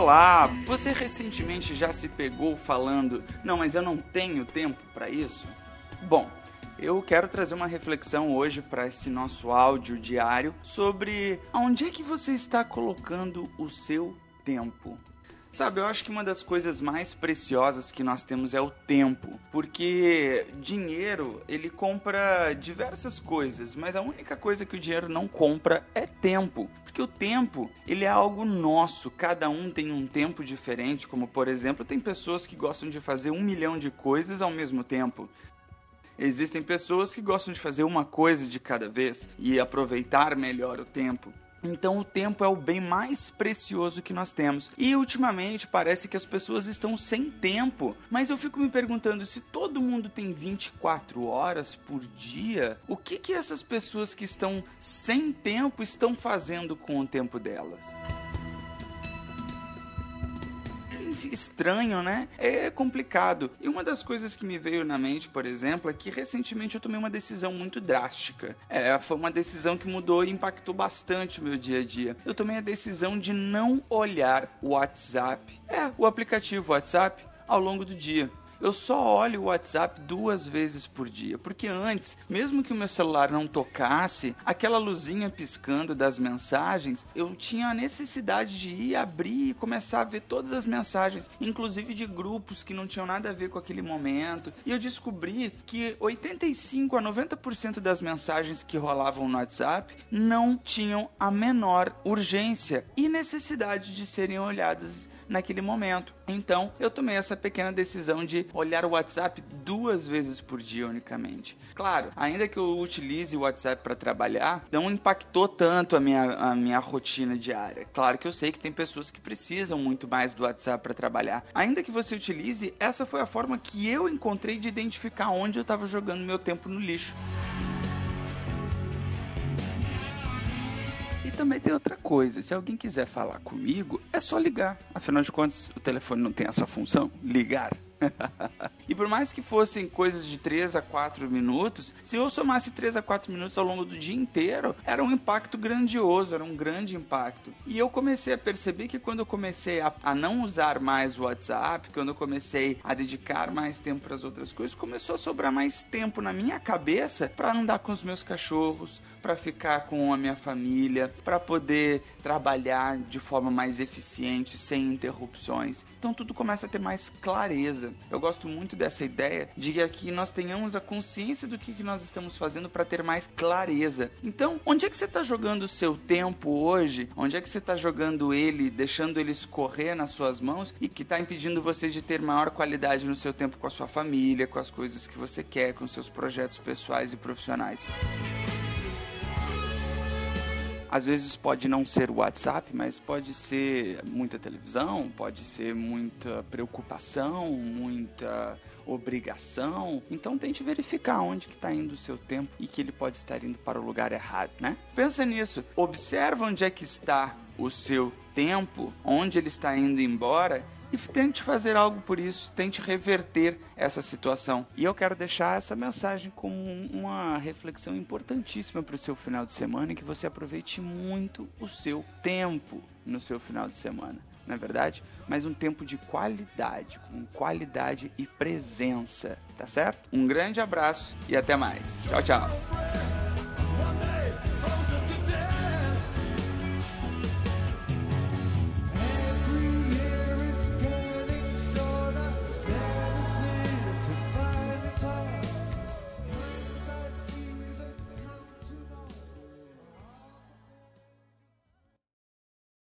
Olá, você recentemente já se pegou falando, não, mas eu não tenho tempo para isso? Bom, eu quero trazer uma reflexão hoje para esse nosso áudio diário sobre aonde é que você está colocando o seu tempo. Sabe, eu acho que uma das coisas mais preciosas que nós temos é o tempo, porque dinheiro ele compra diversas coisas, mas a única coisa que o dinheiro não compra é tempo, porque o tempo ele é algo nosso. Cada um tem um tempo diferente, como por exemplo tem pessoas que gostam de fazer um milhão de coisas ao mesmo tempo. Existem pessoas que gostam de fazer uma coisa de cada vez e aproveitar melhor o tempo. Então o tempo é o bem mais precioso que nós temos. E ultimamente parece que as pessoas estão sem tempo. Mas eu fico me perguntando se todo mundo tem 24 horas por dia, o que que essas pessoas que estão sem tempo estão fazendo com o tempo delas? Estranho, né? É complicado. E uma das coisas que me veio na mente, por exemplo, é que recentemente eu tomei uma decisão muito drástica. É, foi uma decisão que mudou e impactou bastante o meu dia a dia. Eu tomei a decisão de não olhar o WhatsApp, é, o aplicativo WhatsApp, ao longo do dia eu só olho o WhatsApp duas vezes por dia, porque antes, mesmo que o meu celular não tocasse, aquela luzinha piscando das mensagens, eu tinha a necessidade de ir abrir e começar a ver todas as mensagens, inclusive de grupos que não tinham nada a ver com aquele momento. E eu descobri que 85 a 90% das mensagens que rolavam no WhatsApp não tinham a menor urgência e necessidade de serem olhadas naquele momento. Então, eu tomei essa pequena decisão de olhar o WhatsApp duas vezes por dia unicamente. Claro, ainda que eu utilize o WhatsApp para trabalhar, não impactou tanto a minha, a minha rotina diária. Claro que eu sei que tem pessoas que precisam muito mais do WhatsApp para trabalhar. Ainda que você utilize, essa foi a forma que eu encontrei de identificar onde eu estava jogando meu tempo no lixo. Também tem outra coisa. Se alguém quiser falar comigo, é só ligar. Afinal de contas, o telefone não tem essa função, ligar. e por mais que fossem coisas de 3 a 4 minutos, se eu somasse 3 a 4 minutos ao longo do dia inteiro, era um impacto grandioso, era um grande impacto. E eu comecei a perceber que quando eu comecei a, a não usar mais o WhatsApp, quando eu comecei a dedicar mais tempo para as outras coisas, começou a sobrar mais tempo na minha cabeça para andar com os meus cachorros, para ficar com a minha família, para poder trabalhar de forma mais eficiente, sem interrupções. Então tudo começa a ter mais clareza coisa. Eu gosto muito dessa ideia de que aqui nós tenhamos a consciência do que, que nós estamos fazendo para ter mais clareza. Então, onde é que você está jogando o seu tempo hoje? Onde é que você está jogando ele, deixando ele escorrer nas suas mãos e que está impedindo você de ter maior qualidade no seu tempo com a sua família, com as coisas que você quer, com seus projetos pessoais e profissionais? Às vezes pode não ser o WhatsApp, mas pode ser muita televisão, pode ser muita preocupação, muita obrigação. Então tente verificar onde que está indo o seu tempo e que ele pode estar indo para o lugar errado, né? Pensa nisso. Observa onde é que está o seu tempo, onde ele está indo embora e tente fazer algo por isso, tente reverter essa situação. E eu quero deixar essa mensagem como uma reflexão importantíssima para o seu final de semana e que você aproveite muito o seu tempo no seu final de semana. Não é verdade? Mas um tempo de qualidade, com qualidade e presença, tá certo? Um grande abraço e até mais. Tchau, tchau.